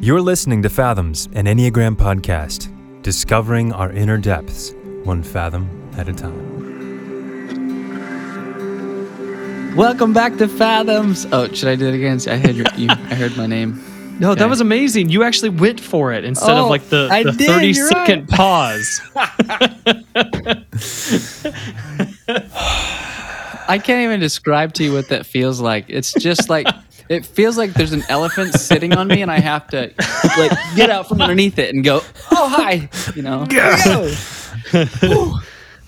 You're listening to Fathoms, an Enneagram podcast, discovering our inner depths, one fathom at a time. Welcome back to Fathoms. Oh, should I do it again? I heard your, you, I heard my name. No, Okay. that was amazing. You actually went for it instead Oh, of like the, I the did, 30 you're pause. I can't even describe to you what that feels like. It's just like it feels like there's an elephant sitting on me, and I have to like get out from underneath it and go, "Oh hi," you know. Whew.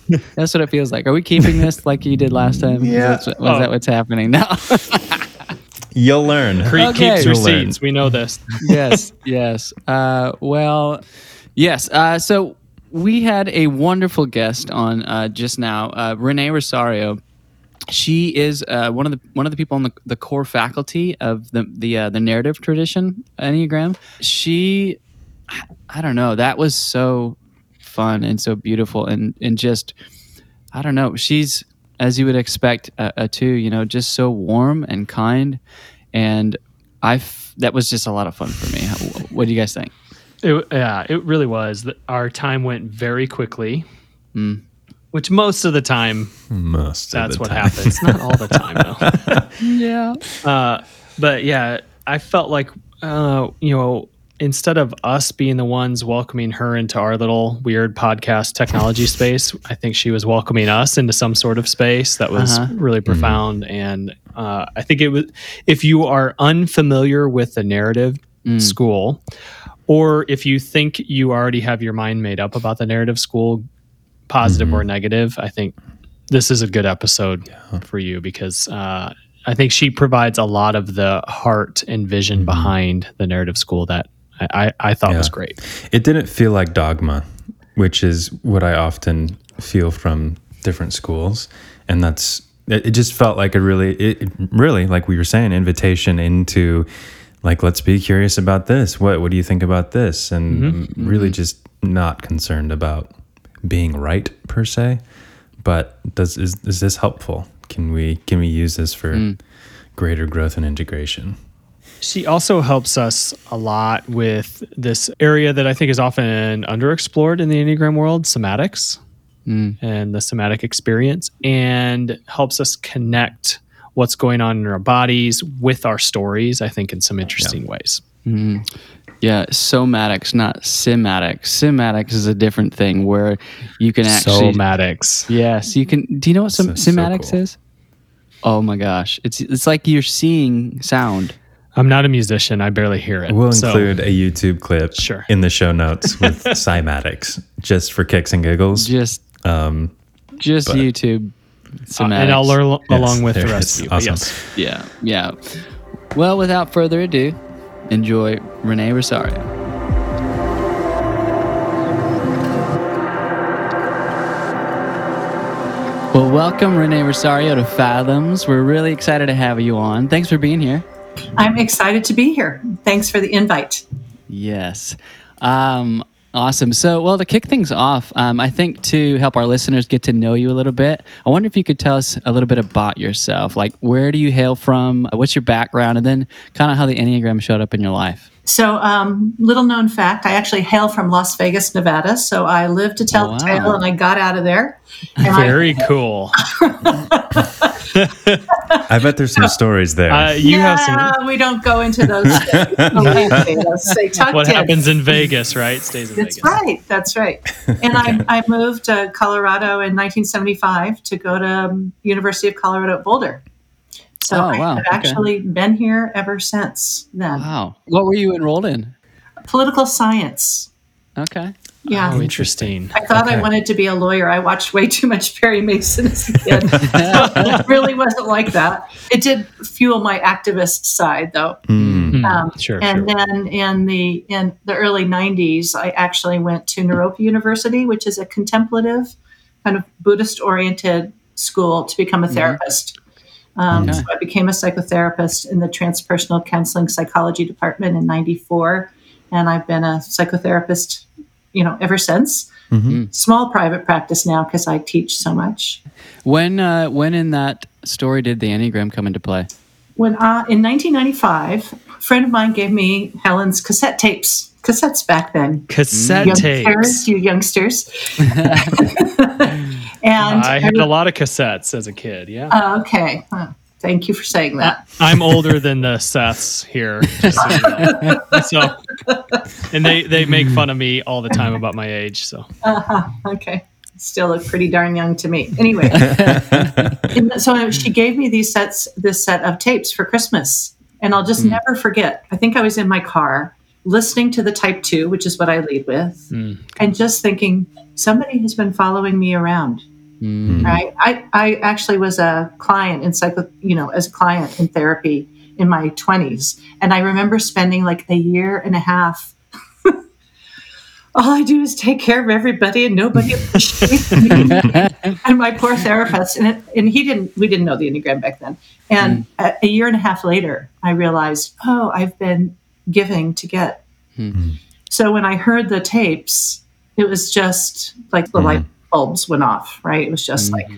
That's what it feels like. Are we keeping this like you did last time? Yeah. Is that, was that Oh. what's happening now? You'll learn. Creed Okay. keeps You'll receipts. We know this. yes, yes. Uh, well, yes. Uh, so we had a wonderful guest on uh, just now, uh, Renee Rosario. She is uh, one of the one of the people on the, the core faculty of the the uh, the narrative tradition Enneagram. She, I don't know, that was so fun and so beautiful and and just I don't know. She's as you would expect a, a two, you know, just so warm and kind, and I f- that was just a lot of fun for me. What do you guys think? It, yeah, it really was. Our time went very quickly, Mm. Which most of the time, Most of that's the what time. happens. Not all the time, though. Yeah. Uh, but yeah, I felt like uh, you know instead of us being the ones welcoming her into our little weird podcast technology space, I think she was welcoming us into some sort of space that was Uh-huh. really profound. And uh, I think it was if you are unfamiliar with the narrative Mm. school, or if you think you already have your mind made up about the narrative school, positive or negative, I think this is a good episode for you because uh, I think she provides a lot of the heart and vision behind the narrative school that I, I, I thought was great. It didn't feel like dogma, which is what I often feel from different schools, and that's it. it just felt like a really, it, it really, like we were saying, invitation into, like, let's be curious about this. What What do you think about this? And Mm-hmm. really, just not concerned about being right per se, but does is is this helpful? Can we can we use this for Mm. greater growth and integration? She also helps us a lot with this area that I think is often underexplored in the Enneagram world, somatics Mm. and the somatic experience, and helps us connect what's going on in our bodies with our stories, I think, in some interesting ways. Mm. Yeah, somatics, not cymatics. Cymatics is a different thing where you can actually. Somatics. Yes, you can. Do you know what some, So- so cool. is? Oh my gosh, it's it's like you're seeing sound. I'm not a musician. I barely hear it. We'll So- include a YouTube clip Sure. in the show notes with cymatics, just for kicks and giggles. Just Um, just But- YouTube. Uh, and I'll learn al- Yes, along with the rest of you. Awesome. yes. Yeah, yeah. Well, without further ado, enjoy Renee Rosario. Well, welcome Renee Rosario to Fathoms. We're really excited to have you on. Thanks for being here. I'm excited to be here. Thanks for the invite. Yes. Um, awesome. So, well, to kick things off, um, I think to help our listeners get to know you a little bit, I wonder if you could tell us a little bit about yourself. Like, where do you hail from? What's your background? And then kind of how the Enneagram showed up in your life. So, um, little known fact I actually hail from Las Vegas, Nevada. So, I lived to tell Oh, the tale and I got out of there. And I- Very cool. I bet there's some stories there. Uh, you yeah, have some. we don't go into those things. Believe me, let's say What in. happens in Vegas, right? Stays in That's Vegas. right. That's right. And I, I moved to Colorado in 1975 to go to um, University of Colorado at Boulder. So Oh, I wow. have Okay. actually been here ever since then. Wow. What were you enrolled in? Political science. Okay. Yeah. Oh, interesting. I thought I wanted to be a lawyer. I watched way too much Perry Mason as a kid. it really wasn't like that. It did fuel my activist side, though. Hmm. Hmm, Um, sure, and sure. then in the in the early '90s, I actually went to Naropa University, which is a contemplative, kind of Buddhist-oriented school to become a therapist. Um, Okay. So I became a psychotherapist in the transpersonal counseling psychology department in '94, and I've been a psychotherapist, you know, ever since. Mhm. Small private practice now because I teach so much. When uh, when in that story did the Enneagram come into play? When uh, in 1995, a friend of mine gave me Helen's cassette tapes, cassettes back then. Cassette Youngsters, tapes. you youngsters. and I had a lot of cassettes as a kid. Yeah. Oh, okay. Huh. Thank you for saying that. I'm older than the Seths here. just so, you know. So- and they, they make fun of me all the time about my age. So Uh-huh. Okay. Still look pretty darn young to me. Anyway, so she gave me these sets, this set of tapes for Christmas, and I'll just never forget. I think I was in my car listening to the Type Two, which is what I lead with, Mm. and just thinking somebody has been following me around. Mm. Right? I I actually was a client in psycho, you know, as a client in therapy in my twenties, and I remember spending like a year and a half all I do is take care of everybody and nobody appreciates me. and my poor therapist, and, it, and he didn't, we didn't know the Enneagram back then. And mm. a, a year and a half later, I realized, oh, I've been giving to get. Hmm. Hmm. So when I heard the tapes, it was just like the hmm. light bulbs went off, right? It was just like,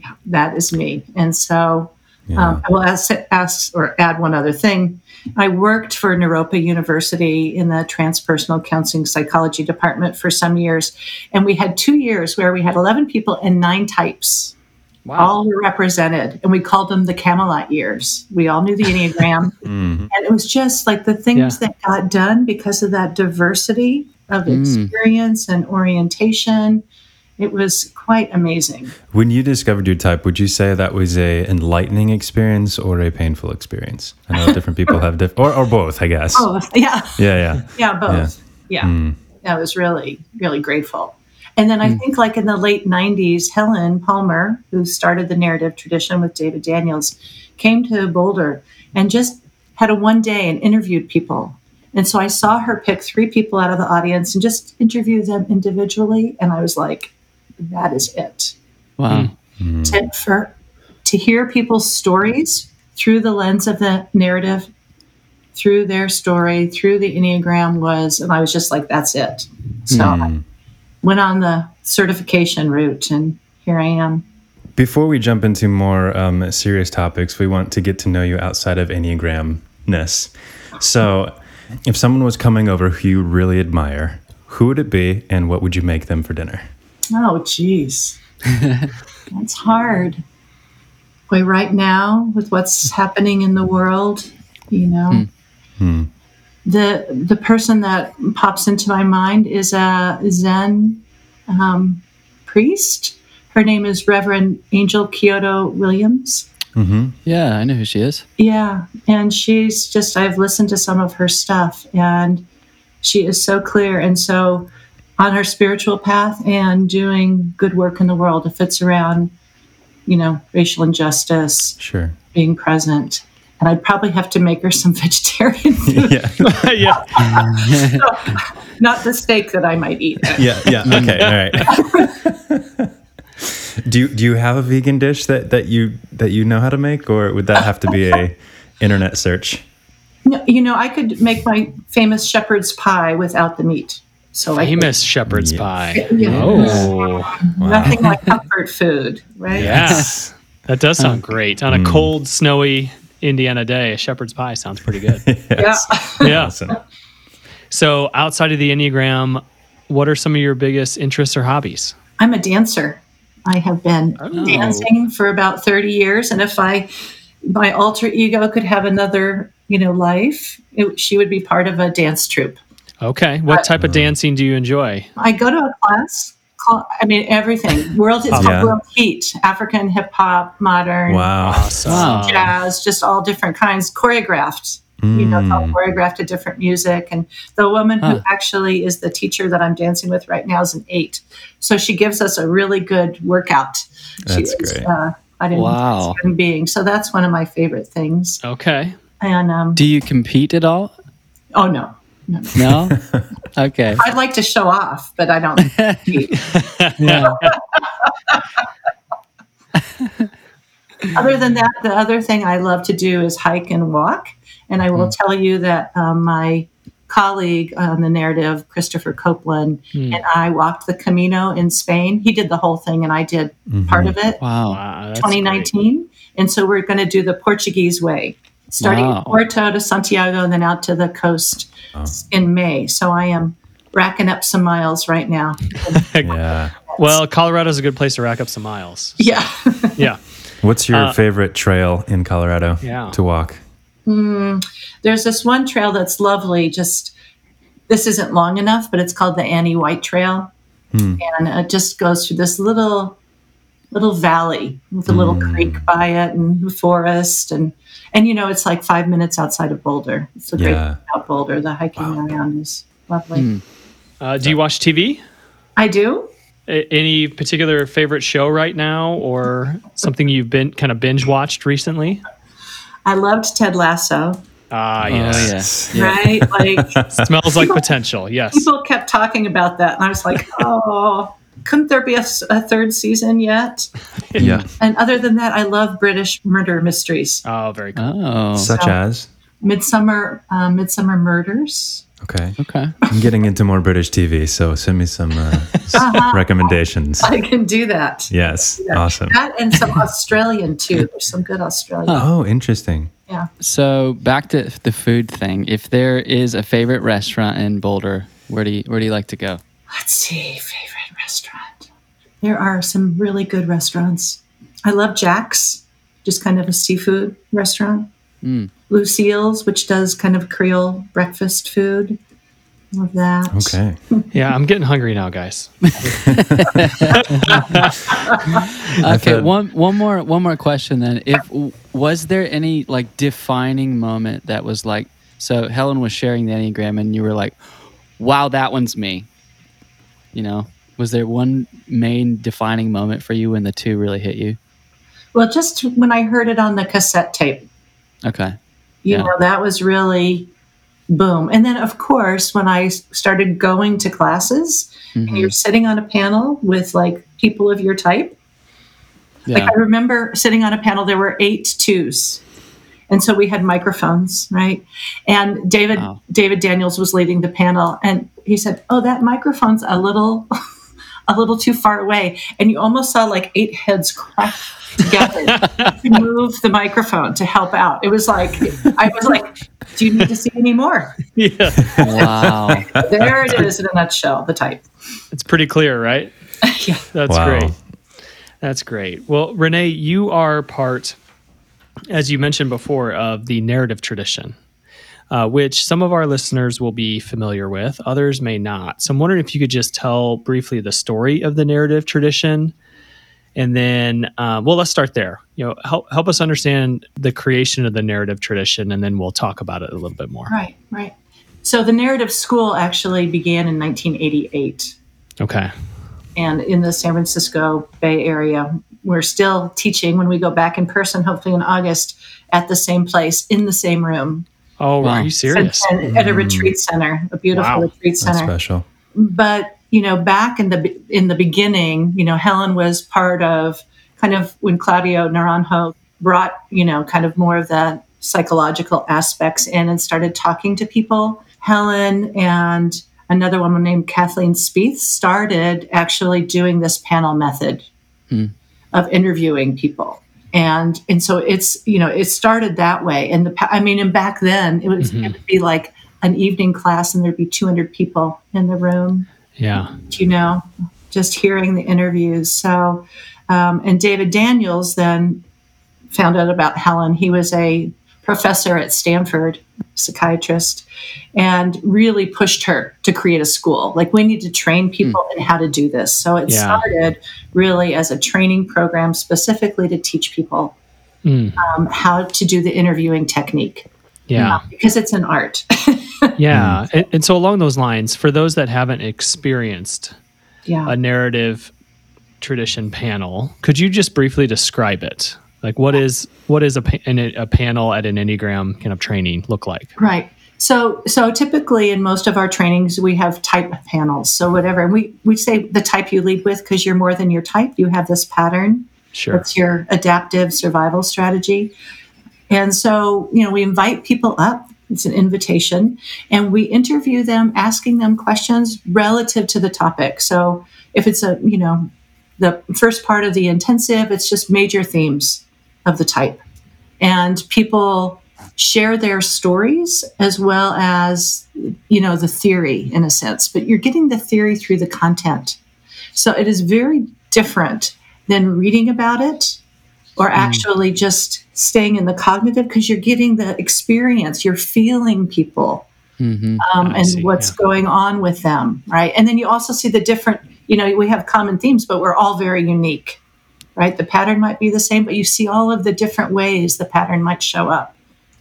yeah, that is me. And so Yeah. um, I will ask, ask or add one other thing. I worked for Naropa University in the transpersonal counseling psychology department for some years, and we had two years where we had eleven people and nine types. All were represented, and we called them the Camelot years. We all knew the Enneagram, Mhm. and it was just like the things that got done because of that diversity of Mm. experience and orientation. It was quite amazing. When you discovered your type, would you say that was a enlightening experience or a painful experience? I know different people have different, or, or both, I guess. Oh, yeah. Yeah, yeah. Yeah, both. Yeah. Mm. I was really, really grateful. And then I think, like in the late 90s, Helen Palmer, who started the narrative tradition with David Daniels, came to Boulder and just had a one day and interviewed people. And so I saw her pick three people out of the audience and just interview them individually. And I was like, that is it. Wow. To, for, to hear people's stories through the lens of the narrative, through their story, through the Enneagram was, and I was just like, that's it. So I went on the certification route, and here I am. Before we jump into more um, serious topics, we want to get to know you outside of Enneagramness. So, if someone was coming over who you really admire, who would it be and what would you make them for dinner? Oh, geez. That's hard. Boy, right now, with what's happening in the world, you know, Hmm. the the person that pops into my mind is a Zen um, priest. Her name is Reverend Angel Kyodo Williams. Mm-hmm. Yeah, I know who she is. Yeah, and she's just I've listened to some of her stuff and she is so clear and so on her spiritual path and doing good work in the world if it's around you know racial injustice, Sure. being present. And I'd probably have to make her some vegetarian food, Yeah. yeah. not the steak that I might eat. Yeah. Yeah. Okay. All right. do you do you have a vegan dish that, that you that you know how to make, or would that have to be a internet search? No, you know, I could make my famous shepherd's pie without the meat. So I could- Famous shepherd's Yeah. pie. Yeah. Oh, nothing like comfort food, right? yes. That does sound mm. great. On a mm. cold, snowy Indiana day, a shepherd's pie sounds pretty good. Yeah. yeah. Awesome. So, outside of the Enneagram, what are some of your biggest interests or hobbies? I'm a dancer. I have been Oh. dancing for about 30 years. And if I, my alter ego could have another, you know, life, it, she would be part of a dance troupe. Okay. What type of dancing do you enjoy? I go to a class. Called, I mean, everything. World, it's called Yeah. World Heat, African hip hop, modern, Wow. Awesome. Wow. jazz, just all different kinds, choreographed. You know, it's all Mm. choreographed to different music. And the woman who actually is the teacher that I'm dancing with right now is an eight. So she gives us a really good workout. she That's is, great. Uh, I didn't Wow. human being. So that's one of my favorite things. Okay. And um, Do you compete at all? oh no, no, no. No. okay. I'd like to show off, but I don't. Yeah. Other than that, the other thing I love to do is hike and walk. And I will tell you that um, my colleague on the narrative, Christopher Copeland, Hmm. and I walked the Camino in Spain. He did the whole thing, and I did part of it. Wow. Wow. that's 2019, and so we're going to do the Portuguese way. Starting Wow. in Porto to Santiago and then out to the coast Oh. in May. So I am racking up some miles right now. Yeah. Well, Colorado's a good place to rack up some miles. Yeah. Yeah. What's your Uh, favorite trail in Colorado Yeah. to walk? There's this one trail that's lovely. Just this isn't long enough, but it's called the Anne U. White Trail, and it just goes through this little little valley with a little creek by it and the forest and and you know it's like five minutes outside of Boulder. It's a great Yeah. thing about Boulder. The hiking around is lovely. Uh, do you watch TV? I do. A- any particular favorite show right now or something you've been kind of binge watched recently? I loved Ted Lasso. Ah, Oh, yes. yeah. Right? Like Smells like potential. Yes. people kept talking about that, and I was like, oh. Couldn't there be a third season yet? Yeah. And other than that, I love British murder mysteries. Oh, very cool. Oh, Such So- as? Midsomer, uh, Midsomer Murders. Okay. okay. I'm getting into more British TV, so send me some uh, Uh-huh. recommendations. I can do that. Yes. Awesome. That and some Australian too. There's some good Australian. Oh, interesting. Yeah. So back to the food thing. If there is a favorite restaurant in Boulder, where do you where do you like to go? Let's see, favorite restaurant. There are some really good restaurants. I love Jax, just kind of a seafood restaurant. Mm. Lucille's, which does kind of Creole breakfast food. Love that. Okay. Yeah, I'm getting hungry now, guys. Okay, one one more one more question then. If was there any like defining moment that was like so Helen was sharing the Enneagram and you were like, Wow, that one's me. You know? Was there one main defining moment for you when the two really hit you? Well, just when I heard it on the cassette tape, Okay. you Yeah. know, that was really boom. And then, of course, when I started going to classes and Mhm. you're sitting on a panel with like people of your type, Yeah. Like I remember sitting on a panel, there were eight twos. And so we had microphones, right? And David Wow. David Daniels was leading the panel and he said, Oh, that microphone's a little a little too far away. And you almost saw like eight heads crash together to move the microphone to help out. It was like I was like, Do you need to see any more? yeah. wow. There it is in a nutshell, the type. It's pretty clear, right? yeah. That's Wow. great. That's great. Well, Renee, you are part, as you mentioned before, of the narrative tradition, uh, which some of our listeners will be familiar with, others may not. So I'm wondering if you could just tell briefly the story of the narrative tradition. And then, uh, well, let's start there. You know, help help us understand the creation of the narrative tradition, and then we'll talk about it a little bit more. Right, right. So the narrative school actually began in 1988. Okay. and in the San Francisco Bay Area. We're still teaching when we go back in person, hopefully in August, at the same place, in the same room, Oh, Wow. are you serious? And- and at a retreat center, a beautiful Wow. retreat That's center. special. But you know, back in the in the beginning, you know, Helen was part of kind of when Claudio Naranjo brought you know kind of more of the psychological aspects in and started talking to people. Helen and another woman named Kathleen Speeth started actually doing this panel method Hmm. of interviewing people. And and so it's you know it started that way and the pa- I mean and back then it was Mhm. it would be like an evening class and there'd be 200 people in the room Yeah. you know, just hearing the interviews. So, um, and David Daniels then found out about Helen. He was a professor at Stanford, psychiatrist, and really pushed her to create a school. Like, we need to train people in how to do this. So, it Yeah. started really as a training program specifically to teach people Mm, um, how to do the interviewing technique yeah. because it's an art. Yeah. And, and so, along those lines, for those that haven't experienced yeah. a narrative tradition panel, could you just briefly describe it? Like, what is what is a, a panel at an Enneagram kind of training look like? Right. So, so typically in most of our trainings, we have type panels. So whatever we we say the type you lead with because you're more than your type. You have this pattern. Sure. That's your adaptive survival strategy. And so, you know, we invite people up. It's an invitation, and we interview them, asking them questions relative to the topic. So, if it's a, you know, the first part of the intensive, it's just major themes of the type, and people share their stories as well as you know the theory in a sense but you're getting the theory through the content so it is very different than reading about it or Mm. actually just staying in the cognitive because you're getting the experience you're feeling people hmm um, and see, what's yeah. going on with them, right? And then you also see the different, you know, we have common themes, but we're all very unique, right? The pattern might be the same, but you see all of the different ways the pattern might show up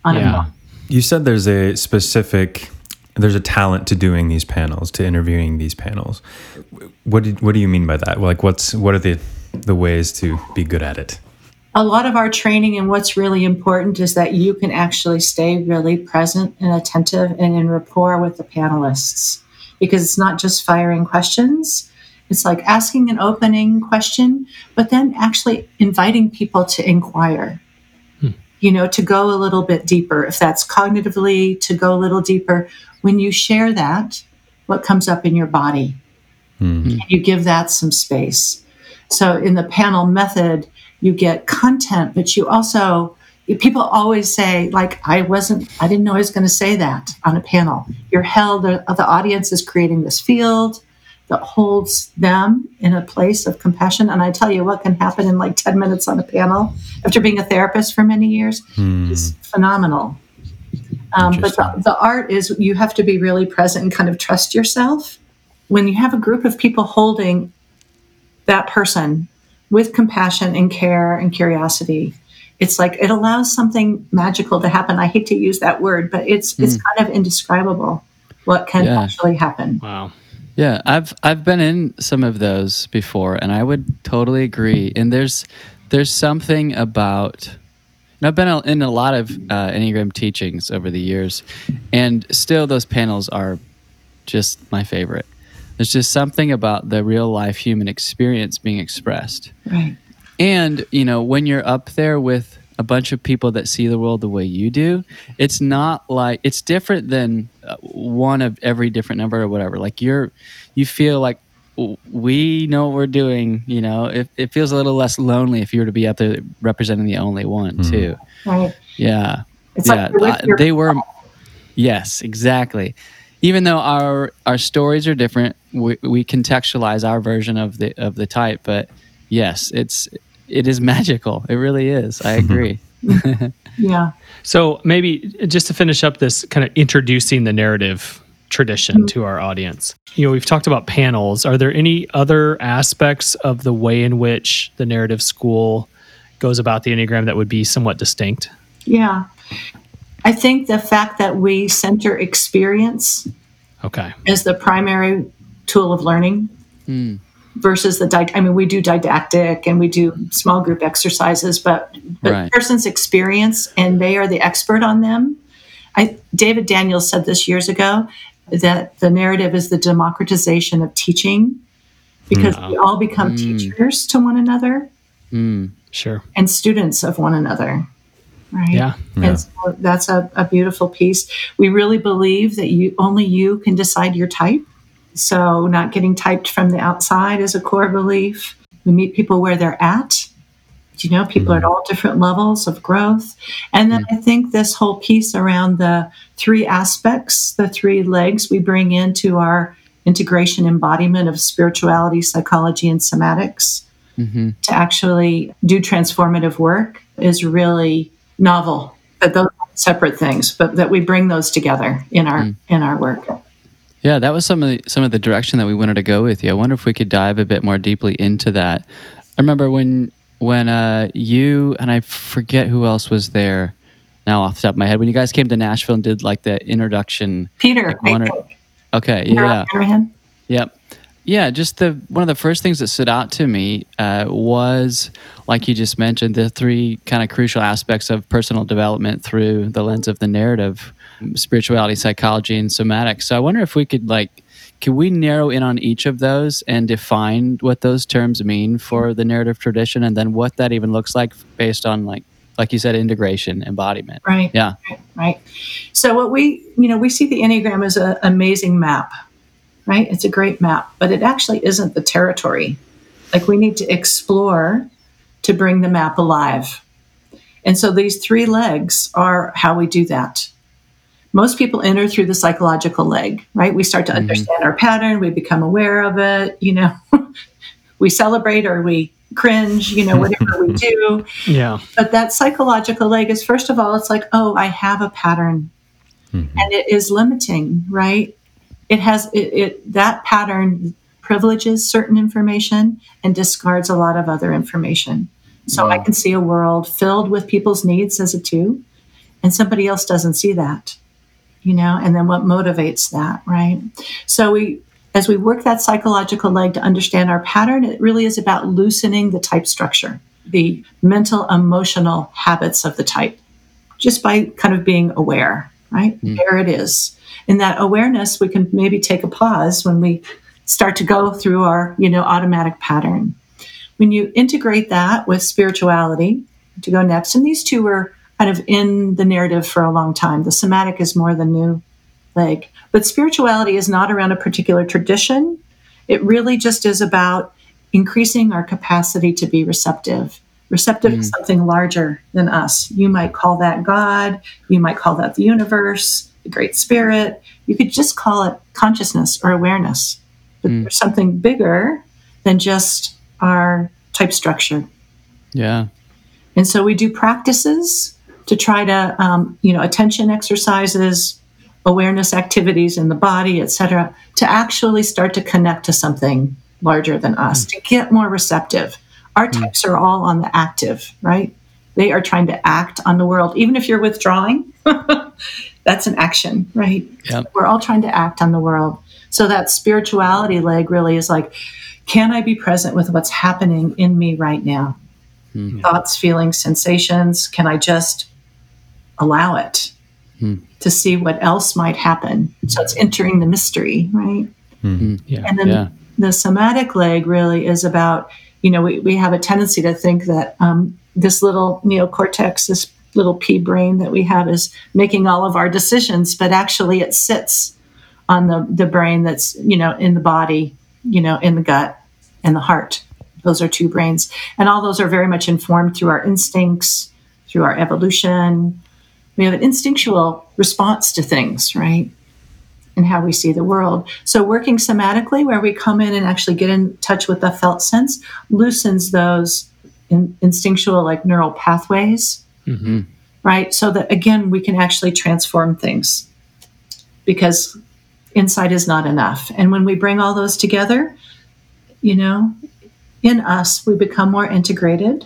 on a Yeah. panel. You said there's a specific there's a talent to doing these panels, to interviewing these panels. What did, what do you mean by that? Like what's what are the the ways to be good at it? A lot of our training and what's really important is that you can actually stay really present and attentive and in rapport with the panelists because it's not just firing questions. It's like asking an opening question, but then actually inviting people to inquire. Hmm. you know, to go a little bit deeper. If that's cognitively, to go a little deeper. When you share that, what comes up in your body? And you give that some space. So in the panel method, you get content, but you also, people always say, like, I wasn't, I didn't know I was going to say that on a panel. You're held, the, the audience is creating this field that holds them in a place of compassion. And I tell you what can happen in like 10 minutes on a panel after being a therapist for many years is phenomenal. Um, but the, the art is you have to be really present and kind of trust yourself. When you have a group of people holding that person with compassion and care and curiosity, it's like it allows something magical to happen. I hate to use that word, but it's it's kind of indescribable what can Yeah. actually happen. Wow. Yeah, I've I've been in some of those before, and I would totally agree. And there's there's something about. and I've been in a lot of uh, Enneagram teachings over the years, and still those panels are just my favorite. There's just something about the real life human experience being expressed. Right. And, you know, when you're up there with a bunch of people that see the world the way you do, it's not like it's different than one of every different number or whatever. Like you're, you feel like we know what we're doing. You know, it, it feels a little less lonely if you were to be up there representing the only one, too. Right. Yeah. It's yeah. like uh, they were, yes, exactly. Even though our our stories are different, we, we contextualize our version of the of the type. But yes, it's it is magical. It really is. I agree. yeah. So maybe just to finish up this kind of introducing the narrative tradition mm-hmm. to our audience. You know, we've talked about panels. Are there any other aspects of the way in which the narrative school goes about the Enneagram that would be somewhat distinct? Yeah. I think the fact that we center experience Okay. as the primary tool of learning hmm. Versus the dic- I mean we do didactic and we do small group exercises but but Right. person's experience and they are the expert on them. I David Daniels said this years ago that the narrative is the democratization of teaching because we all become teachers to one another Mm. Sure. and students of one another. Right. Yeah. And so that's a, a beautiful piece. We really believe that you only you can decide your type. So not getting typed from the outside is a core belief. We meet people where they're at. You know, people are at mm-hmm. all different levels of growth. And then mm-hmm. I think this whole piece around the three aspects, the three legs we bring into our integration embodiment of spirituality, psychology, and somatics hmm to actually do transformative work is really novel. That those are separate things, but that we bring those together in our mm. in our work. Yeah, that was some of the, some of the direction that we wanted to go with you. I wonder if we could dive a bit more deeply into that. I remember when when uh, you and I forget who else was there now off the top of my head when you guys came to Nashville and did like the introduction. Peter, Like I or- think. Okay, Peter yeah, Hanrahan? Yep. Yeah, just the one of the first things that stood out to me uh, was, like you just mentioned, the three kind of crucial aspects of personal development through the lens of the narrative, spirituality, psychology, and somatics. So I wonder if we could like, can we narrow in on each of those and define what those terms mean for the narrative tradition, and then what that even looks like based on like, like you said, integration, embodiment. Right. Yeah. Right. So what we you know we see the enneagram as an amazing map, right? It's a great map, but it actually isn't the territory. Like we need to explore to bring the map alive. And so these three legs are how we do that. Most people enter through the psychological leg, right? We start to mm-hmm. understand our pattern, we become aware of it, you know, we celebrate or we cringe, you know, whatever we do. Yeah. But that psychological leg is, first of all, it's like, oh, I have a pattern mm-hmm. and it is limiting, right? It has, it, it that pattern privileges certain information and discards a lot of other information. So I can see a world filled with people's needs as a two, and somebody else doesn't see that, you know, and then what motivates that, right? So we, as we work that psychological leg to understand our pattern, it really is about loosening the type structure, the mental, emotional habits of the type, just by kind of being aware, right? Hmm. There it is. In that awareness, we can maybe take a pause when we start to go through our, you know, automatic pattern. When you integrate that with spirituality, to go next, and these two were kind of in the narrative for a long time. The somatic is more the new leg, but spirituality is not around a particular tradition. It really just is about increasing our capacity to be receptive. Receptive to mm. something larger than us. You might call that God, you might call that the universe, the Great Spirit. You could just call it consciousness or awareness. But mm. there's something bigger than just our type structure. Yeah. And so we do practices to try to, um, you know, attention exercises, awareness activities in the body, etc., to actually start to connect to something larger than us, mm. to get more receptive. Our mm. types are all on the active, right? They are trying to act on the world. Even if you're withdrawing, that's an action, right? Yep. We're all trying to act on the world. So that spirituality leg really is like, can I be present with what's happening in me right now? Mm-hmm. Thoughts, feelings, sensations. Can I just allow it hmm. to see what else might happen? So it's entering the mystery, right? Hmm. Hmm. Yeah. And then Yeah. the somatic leg really is about, you know, we, we have a tendency to think that um, this little neocortex, this little pea brain that we have is making all of our decisions, but actually it sits on the, the brain that's, you know, in the body, you know, in the gut and the heart. Those are two brains. And all those are very much informed through our instincts, through our evolution. We have an instinctual response to things, right? and how we see the world. So, working somatically, where we come in and actually get in touch with the felt sense, loosens those in, instinctual, like neural pathways, mm-hmm. right? So that again, we can actually transform things because insight is not enough. And when we bring all those together, you know, in us, we become more integrated.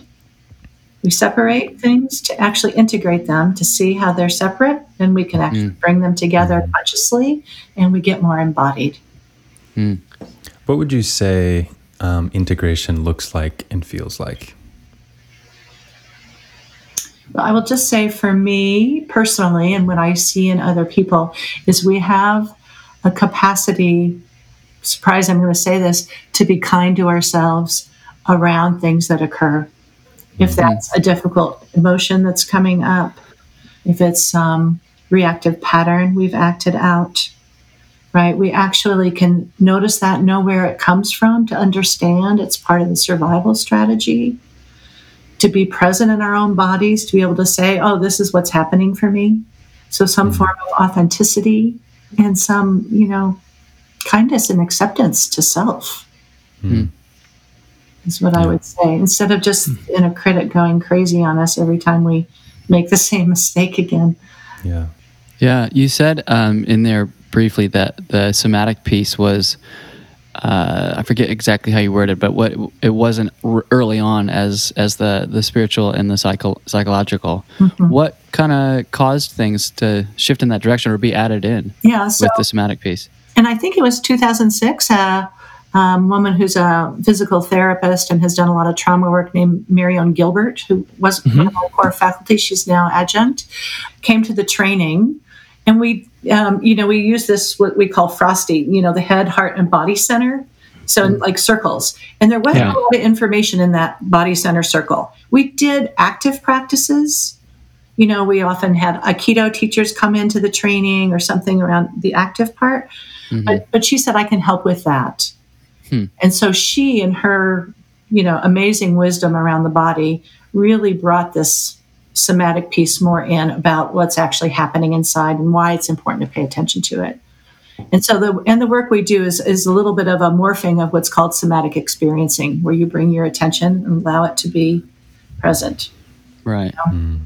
We separate things to actually integrate them to see how they're separate, and we can actually mm. bring them together mm. consciously, and we get more embodied. Mm. What would you say um, integration looks like and feels like? But I will just say for me personally, and what I see in other people, is we have a capacity, surprise, I'm going to say this, to be kind to ourselves around things that occur. If mm-hmm. that's a difficult emotion that's coming up, if it's some reactive pattern we've acted out, right? We actually can notice that, know where it comes from, to understand it's part of the survival strategy. To be present in our own bodies, to be able to say, oh, this is what's happening for me. So, some mm-hmm. form of authenticity and some, you know, kindness and acceptance to self mm-hmm. Is what I would say. Instead of just in a critic going crazy on us every time we make the same mistake again. Yeah. Yeah, you said um, in there briefly that the somatic piece was, uh, I forget exactly how you worded, but what it wasn't r- early on as as the the spiritual and the psycho- psychological. What kind of caused things to shift in that direction or be added in Yeah. So, with the somatic piece? and I think it was 2006. A um, woman who's a physical therapist and has done a lot of trauma work named Marion Gilbert, who was one of our core faculty. She's now adjunct. Came to the training, and we, um, you know, we use this what we call Frosty. You know, the head, heart, and body center. So in like circles, and there wasn't Yeah. a lot of information in that body center circle. We did active practices. You know, we often had Aikido teachers come into the training or something around the active part. But, but she said, I can help with that. Hmm. And so she, and her, you know, amazing wisdom around the body, really brought this somatic piece more in about what's actually happening inside and why it's important to pay attention to it. And so the and the work we do is is a little bit of a morphing of what's called somatic experiencing, where you bring your attention and allow it to be present. Right. Hmm.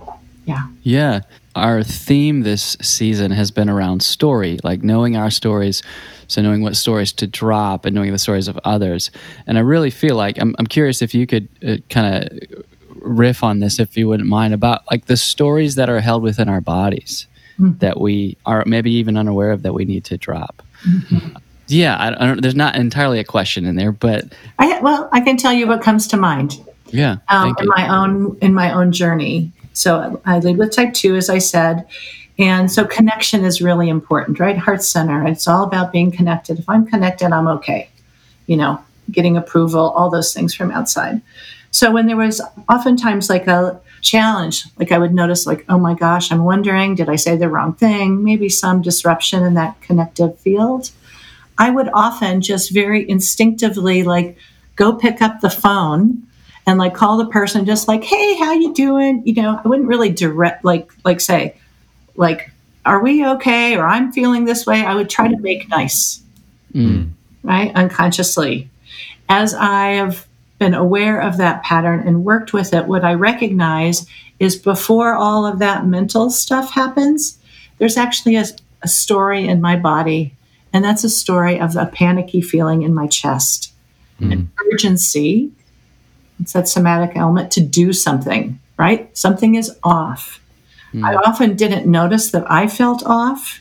Yeah. Yeah. Our theme this season has been around story, like knowing our stories. So, knowing what stories to drop and knowing the stories of others. And I really feel like I'm, I'm curious if you could uh, kind of riff on this, if you wouldn't mind, about like the stories that are held within our bodies that we are maybe even unaware of that we need to drop. Yeah. I, I don't, there's not entirely a question in there, but I well, I can tell you what comes to mind. yeah. um, in you. my own in my own journey. So I lead with type two, as I said, and so connection is really important, right? Heart center. It's all about being connected. If I'm connected, I'm okay. You know, getting approval, all those things from outside. So when there was oftentimes like a challenge, like I would notice, like, oh my gosh, I'm wondering, did I say the wrong thing? Maybe some disruption in that connective field. I would often just very instinctively like go pick up the phone and like call the person just like, "Hey, how you doing?" You know, I wouldn't really direct like like say like, "Are we okay?" or "I'm feeling this way." I would try to make nice. Mm. Right? Unconsciously. As I have been aware of that pattern and worked with it, what I recognize is before all of that mental stuff happens, there's actually a, a story in my body and that's a story of a panicky feeling in my chest, an urgency. It's that somatic element to do something, right? Something is off. Hmm. I often didn't notice that I felt off.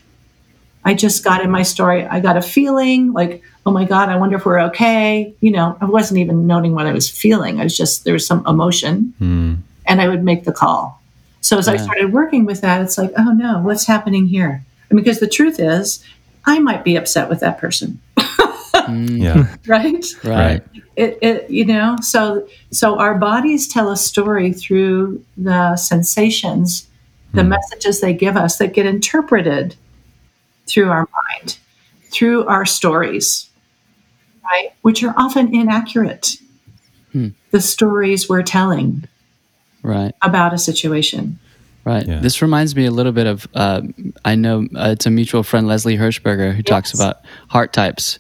I just got in my story, I got a feeling like, oh my God, I wonder if we're okay. You know, I wasn't even noting what I was feeling. I was just, there was some emotion, hmm. and I would make the call. So as I started working with that, it's like, oh no, what's happening here? And because the truth is, I might be upset with that person, Yeah. right? right. It, it, you know, so so our bodies tell a story through the sensations, the messages they give us that get interpreted through our mind, through our stories, right? Which are often inaccurate. The stories we're telling Right. about a situation. Right. Yeah. This reminds me a little bit of uh, I know uh, it's a mutual friend, Leslie Hershberger, who talks about heart types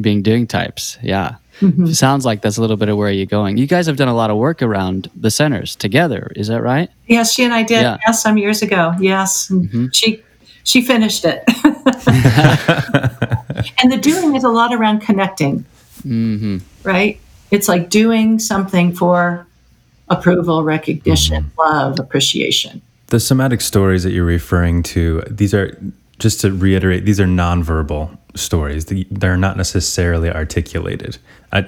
being doing types. Yeah. Mm-hmm. Sounds like that's a little bit of where you're going. You guys have done a lot of work around the centers together. Is that right? Yes, she and I did. Yeah. Yes, some years ago. Yes, And she she finished it. and the doing is a lot around connecting, Mm-hmm. right? It's like doing something for approval, recognition, mm-hmm. love, appreciation. The somatic stories that you're referring to, these are just to reiterate, these are nonverbal stories. They're not necessarily articulated. I,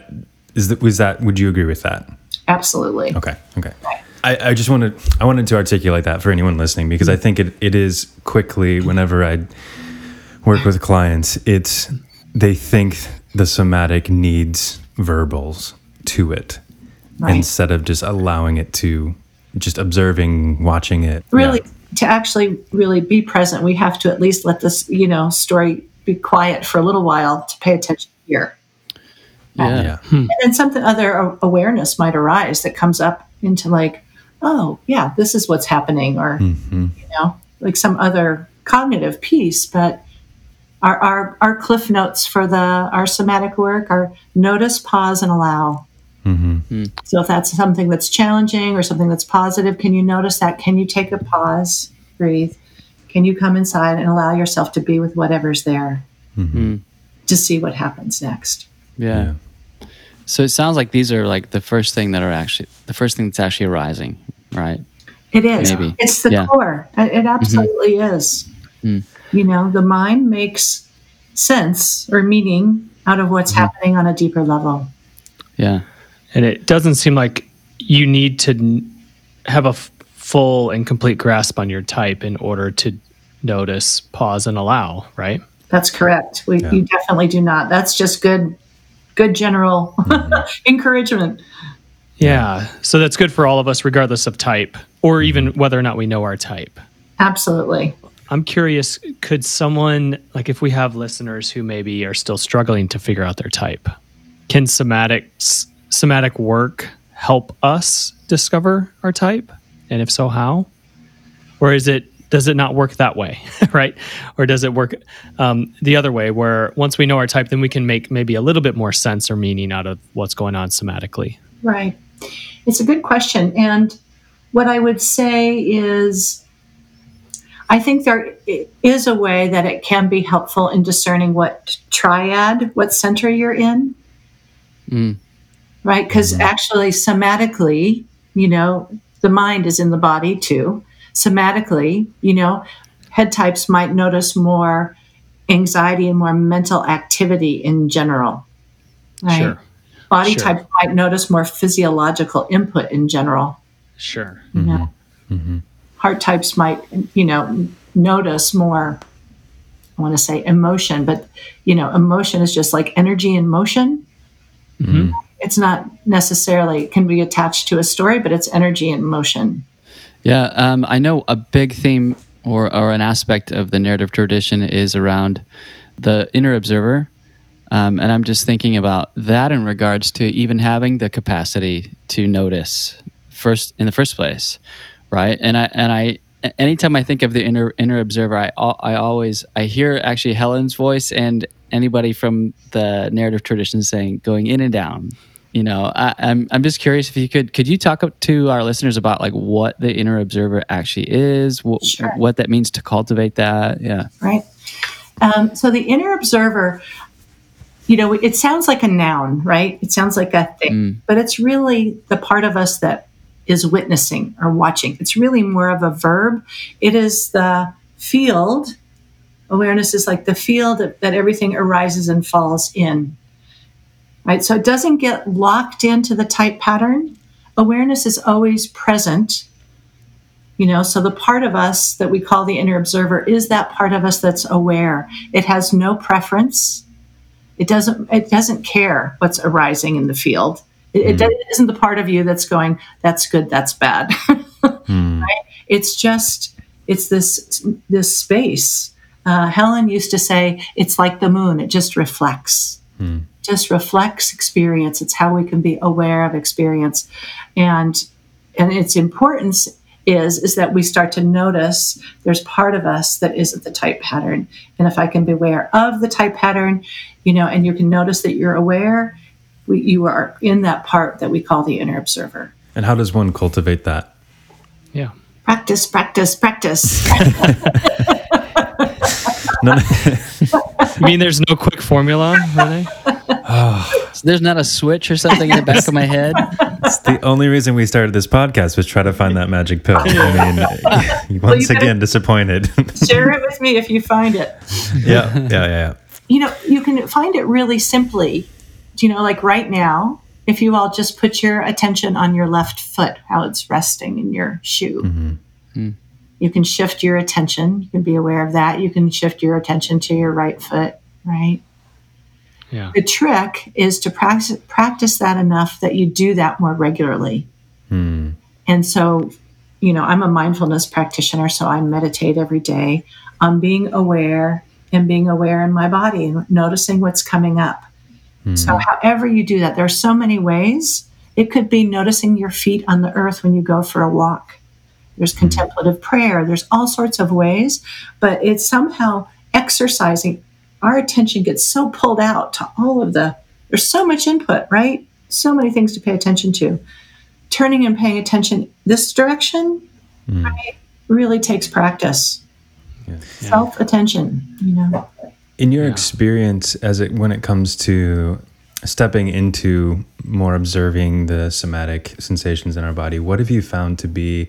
is that, was that? Would you agree with that? Absolutely. Okay. Okay. I, I just wanted I wanted to articulate that for anyone listening because I think it, it is quickly whenever I work with clients, it's they think the somatic needs verbals to it Right. instead of just allowing it to just observing, watching it. Really, Yeah. to actually really be present, we have to at least let this, you know, story be quiet for a little while to pay attention here. Yeah. Yeah. and then something other awareness might arise that comes up into like oh yeah this is what's happening or Mm-hmm. you know like some other cognitive piece but our, our our cliff notes for the our somatic work are notice pause and allow Mm-hmm. so if that's something that's challenging or something that's positive can you notice that can you take a pause breathe can you come inside and allow yourself to be with whatever's there Mm-hmm. Hmm. to see what happens next Yeah. So it sounds like these are like the first thing that are actually the first thing that's actually arising, right? It is. Maybe. It's the Yeah. core. It it absolutely is. Hmm. You know, the mind makes sense or meaning out of what's mm-hmm. happening on a deeper level. Yeah. And it doesn't seem like you need to have a f- full and complete grasp on your type in order to notice, pause, and allow, right? That's correct. We, You definitely do not. That's just good, good general mm-hmm. encouragement. Yeah. So that's good for all of us, regardless of type, or mm-hmm. even whether or not we know our type. Absolutely. I'm curious, could someone, like if we have listeners who maybe are still struggling to figure out their type, can somatic, somatic work help us discover our type And if so, how? Or is it does it not work that way, right? Or does it work um, the other way, where once we know our type, then we can make maybe a little bit more sense or meaning out of what's going on somatically? Right. It's a good question. And what I would say is, I think there is a way that it can be helpful in discerning what triad, what center you're in. Mm. Right? Because actually, somatically, you know, the mind is in the body too. Somatically, you know, head types might notice more anxiety and more mental activity in general. Right? Sure. Body Sure. types might notice more physiological input in general. Sure. You know, heart types might, you know, notice more. I want to say emotion, but you know, emotion is just like energy in motion. Mhm. It's not necessarily can be attached to a story, but it's energy and motion. Yeah, um, I know a big theme or, or an aspect of the narrative tradition is around the inner observer. Um, and I'm just thinking about that in regards to even having the capacity to notice first in the first place, right? And I and I anytime I think of the inner inner observer, I I always I hear actually Helen's voice and anybody from the narrative tradition saying going in and down. You know, I, I'm I'm just curious if you could could you talk to our listeners about like what the inner observer actually is, wh- Sure. what that means to cultivate that. Yeah. right? Um, so the inner observer, you know, it sounds like a noun, right? It sounds like a thing, Mm. but it's really the part of us that is witnessing or watching. It's really more of a verb. It is the field. Awareness is like the field that, that everything arises and falls in, right? So it doesn't get locked into the type pattern. Awareness is always present you know so the part of us that we call the inner observer is that part of us that's aware. It has no preference. It doesn't it doesn't care what's arising in the field. It, it, hmm. it isn't the part of you that's going that's good that's bad. Hmm. Right? It's just it's this this space uh, helen used to say it's like the moon it just reflects. Just reflects experience. It's how we can be aware of experience. And and its importance is is that we start to notice there's part of us that isn't the type pattern. And if i can be aware of the type pattern you know and you can notice that you're aware we, you are in that part that we call the inner observer. And how does one cultivate that? Yeah. practice practice practice None- You mean there's no quick formula, Renee? So there's not a switch or something in the back of my head. it's the only reason we started this podcast was try to find that magic pill. I mean, once gotta- again, disappointed. share it with me if you find it yeah, yeah, yeah, yeah. you know, you can find it really simply. You know, like right now, if you all just put your attention on your left foot, how it's resting in your shoe, mm-hmm. hmm. You can shift your attention. You can be aware of that. You can shift your attention to your right foot, right? Yeah. The trick is to practice, practice that enough that you do that more regularly. Hmm. And so, you know, I'm a mindfulness practitioner, so I meditate every day on being aware and being aware in my body and noticing what's coming up. So, however you do that, there are so many ways. It could be noticing your feet on the earth when you go for a walk. There's contemplative prayer. There's all sorts of ways, but it's somehow exercising. Our attention gets so pulled out to all of the, there's so much input, right? So many things to pay attention to. Turning and paying attention this direction hmm. right, really takes practice. Self attention, you know. In your experience, as it when it comes to stepping into more observing the somatic sensations in our body, what have you found to be,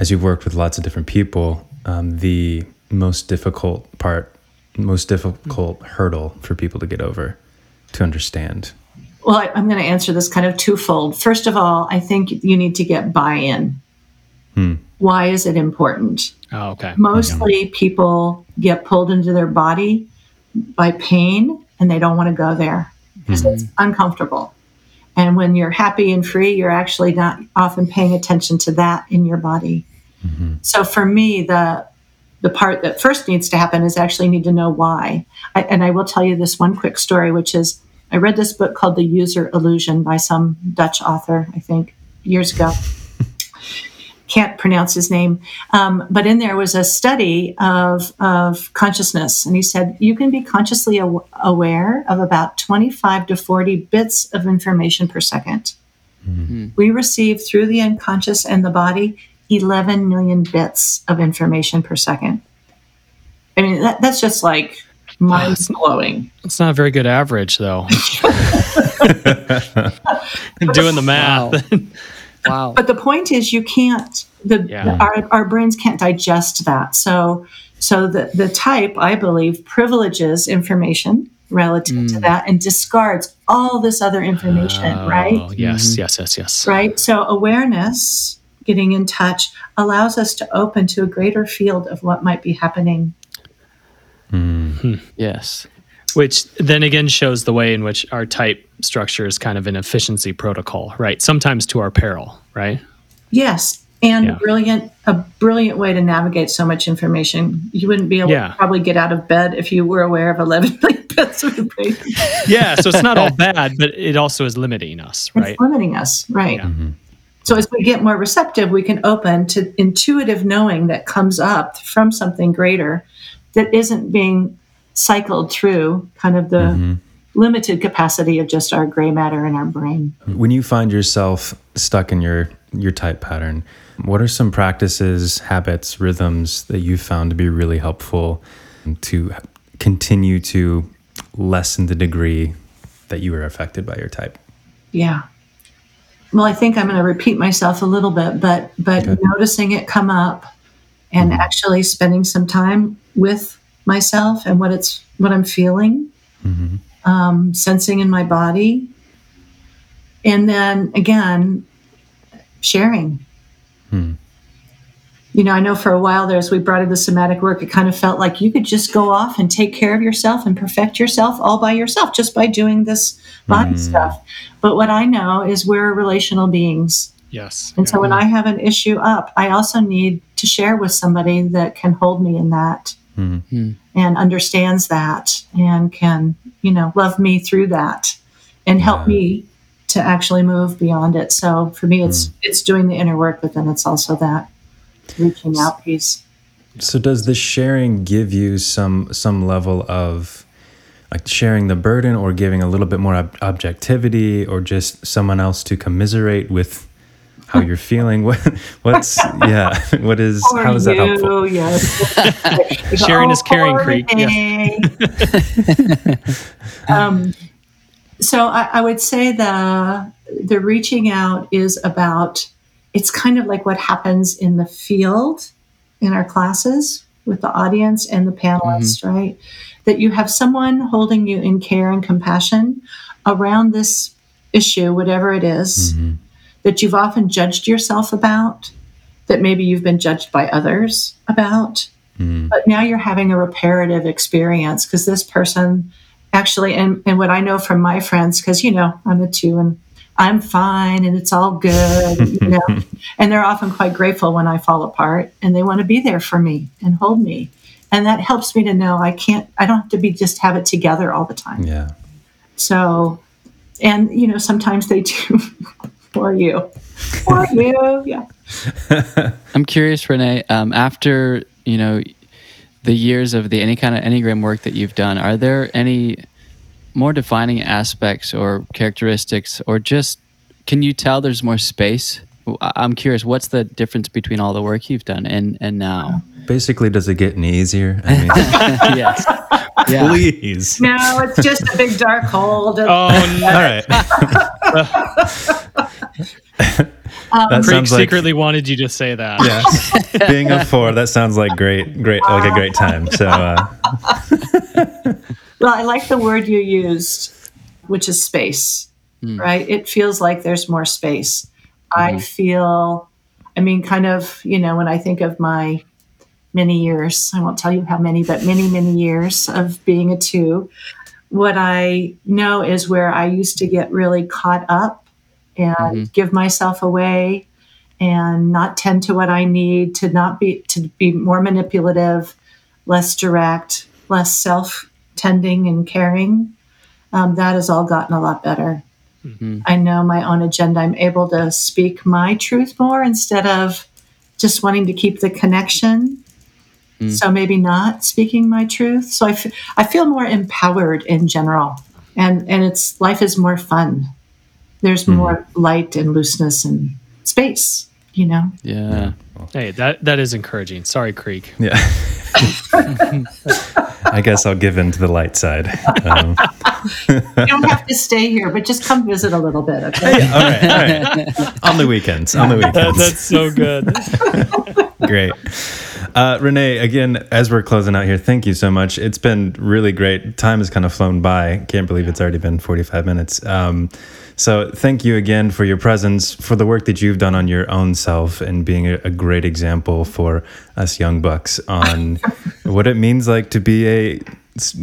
as you've worked with lots of different people, um, the most difficult part, most difficult hurdle for people to get over, to understand? Well, I, I'm going to answer this kind of twofold. First of all, I think you need to get buy in. Why is it important? Oh, okay. Mostly people get pulled into their body by pain and they don't want to go there because it's uncomfortable. And when you're happy and free, you're actually not often paying attention to that in your body. So for me, the the part that first needs to happen is actually need to know why. I, and I will tell you this one quick story, which is I read this book called The User Illusion by some Dutch author, I think, years ago. can't pronounce his name, um, but in there was a study of, of consciousness. And he said you can be consciously aw- aware of about 25 to 40 bits of information per 2nd We receive through the unconscious and the body 11 million bits of information per second. I mean, that, that's just like mind blowing. It's not a very good average, though. Doing the math. Wow. But the point is, you can't. The, Yeah. our, our brains can't digest that. So so the the type I believe privileges information relative to mm. that and discards all this other information. Oh, right. Oh, yes, mm-hmm. yes, yes, yes. Right. So awareness, getting in touch, allows us to open to a greater field of what might be happening. Hmm. yes. Which then again shows the way in which our type structure is kind of an efficiency protocol, right? Sometimes to our peril, right? Yes. And Yeah. brilliant, a brilliant way to navigate so much information. You wouldn't be able Yeah. to probably get out of bed if you were aware of 11 million bits of information. Yeah, so it's not all bad, but it also is limiting us, right? It's limiting us, right? Yeah. Mm-hmm. So as we get more receptive, we can open to intuitive knowing that comes up from something greater that isn't being cycled through kind of the mm-hmm. limited capacity of just our gray matter in our brain. When you find yourself stuck in your your type pattern, what are some practices, habits, rhythms that you found to be really helpful to continue to lessen the degree that you were affected by your type? Yeah. Well, I think I'm going to repeat myself a little bit, but but Okay. noticing it come up and mm-hmm. actually spending some time with myself and what it's what I'm feeling, mm-hmm. um, sensing in my body, and then again sharing. Hmm. You know, I know for a while there, as we brought in the somatic work, it kind of felt like you could just go off and take care of yourself and perfect yourself all by yourself just by doing this body mm. stuff. But what I know is we're relational beings. Yes. And so when I have an issue up, I also need to share with somebody that can hold me in that mm. hmm. and understands that and can, you know, love me through that and help Yeah. me to actually move beyond it. So for me it's hmm. it's doing the inner work, but then it's also that reaching out piece. So does the sharing give you some some level of like sharing the burden or giving a little bit more ob- objectivity or just someone else to commiserate with how you're feeling what what's yeah what is For how is that you, helpful Yes. You go, Sharing is caring, Creek. Renee." um, so I, I would say the the reaching out is about it's kind of like what happens in the field in our classes with the audience and the panelists, mm-hmm. right? That you have someone holding you in care and compassion around this issue, whatever it is, mm-hmm. that you've often judged yourself about, that maybe you've been judged by others about. Mm-hmm. But now you're having a reparative experience because this person actually, and, and what I know from my friends, because, you know, I'm a two and I'm fine and it's all good, you know, and they're often quite grateful when I fall apart and they want to be there for me and hold me. And that helps me to know I can't, I don't have to be just have it together all the time. yeah So, and you know, sometimes they do for you, for you, yeah. I'm curious, Renee. Um, after you know the years of the any kind of enneagram work that you've done, are there any more defining aspects or characteristics, or just can you tell there's more space? I- I'm curious. What's the difference between all the work you've done and and now? basically does it get any easier i mean yes. Yeah. please No, it's just a big dark hole. to- Oh, no. all right that Creek sounds like secretly wanted you to say that. yeah being a four that sounds like great great like a great time so uh Well, I like the word you used, which is space, hmm. right? It feels like there's more space. I mm-hmm. feel, I mean, kind of, you know, when I think of my many years, I won't tell you how many, but many, many years of being a two, what I know is where I used to get really caught up and mm-hmm. give myself away and not tend to what I need to not be to be more manipulative, less direct, less self tending and caring. Um, that has all gotten a lot better. Mm-hmm. I know my own agenda. I'm able to speak my truth more instead of just wanting to keep the connection. Mm. So maybe not speaking my truth. So I, f- I feel more empowered in general, and and it's life is more fun. There's mm-hmm. more light and looseness and space. You know. Yeah. Hey, that that is encouraging. Sorry, Creek. Yeah. I guess I'll give in to the light side. Um, You don't have to stay here, but just come visit a little bit. Okay. all right, all right. On the weekends. On the weekends. That's so good. Great. Uh, Renee, again, as we're closing out here, thank you so much. It's been really great. Time has kind of flown by. Can't believe it's already been 45 minutes. Um, so, thank you again for your presence, for the work that you've done on your own self, and being a, a great example for us young bucks on what it means like to be a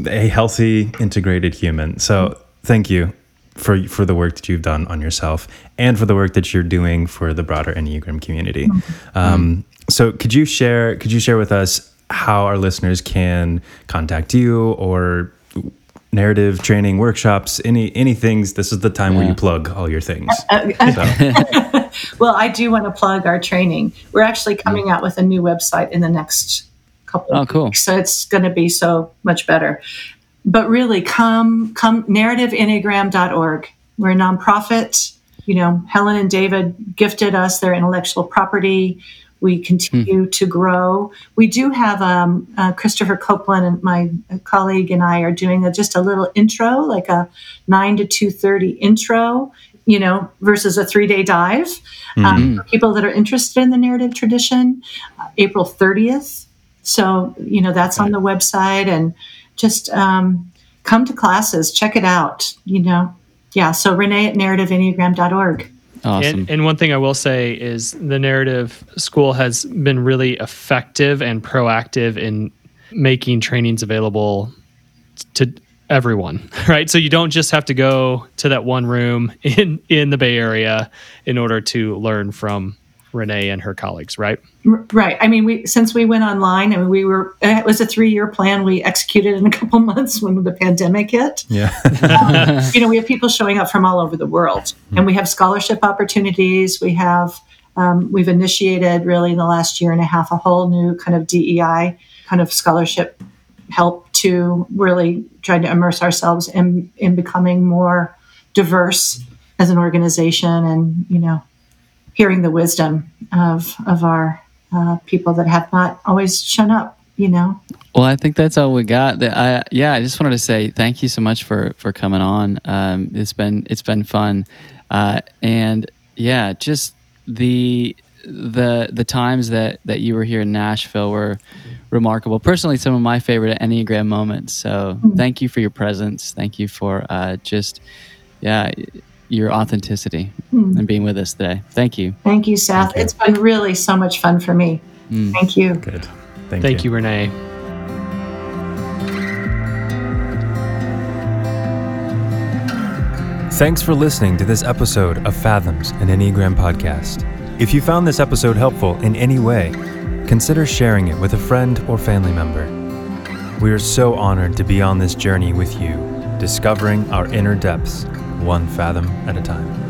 a healthy, integrated human. So, thank you for for the work that you've done on yourself and for the work that you're doing for the broader Enneagram community. Um, so could you share could you share with us how our listeners can contact you or narrative training workshops any any things this is the time where you plug all your things uh, uh, uh, so, Well, I do want to plug our training. We're actually mm-hmm. coming out with a new website in the next couple Oh, of cool. weeks, so it's going to be so much better. But really, come come narrativeenneagram.org. We're a nonprofit. You know, Helen and David gifted us their intellectual property. We continue to grow. We do have um, uh, Christopher Copeland and my colleague and I are doing a, just a little intro, like a nine to two thirty intro. You know, versus a three day dive. Um, for people that are interested in the narrative tradition, uh, April thirtieth. So you know that's on the website, and just um, come to classes, check it out. You know, yeah. So Renee at narrativeenneagram.org. Awesome. And, and one thing I will say is the narrative school has been really effective and proactive in making trainings available to everyone, right? So you don't just have to go to that one room in in the Bay Area in order to learn from Renee and her colleagues, right? Right. I mean, we since we went online, I mean, we were it was a three year plan. We executed in a couple months when the pandemic hit. yeah you know, we have people showing up from all over the world, and we have scholarship opportunities. We have um, we've initiated really in the last year and a half a whole new kind of DEI kind of scholarship help to really try to immerse ourselves in in becoming more diverse as an organization, and you know, hearing the wisdom of of our uh, people that have not always shown up. You know, Well, I think that's all we got. I, yeah, I just wanted to say thank you so much for for coming on. Um, it's been it's been fun, uh, and yeah, just the the the times that that you were here in Nashville were remarkable. Personally, some of my favorite Enneagram moments. So thank you for your presence. Thank you for uh, just yeah your authenticity hmm. and being with us today. Thank you. thank you, Seth. It's been really so much fun for me. Hmm. Thank you. good thank, Thank you, Renee. Thanks for listening to this episode of Fathoms, an Enneagram podcast. If you found this episode helpful in any way, consider sharing it with a friend or family member. We are so honored to be on this journey with you, discovering our inner depths, one fathom at a time.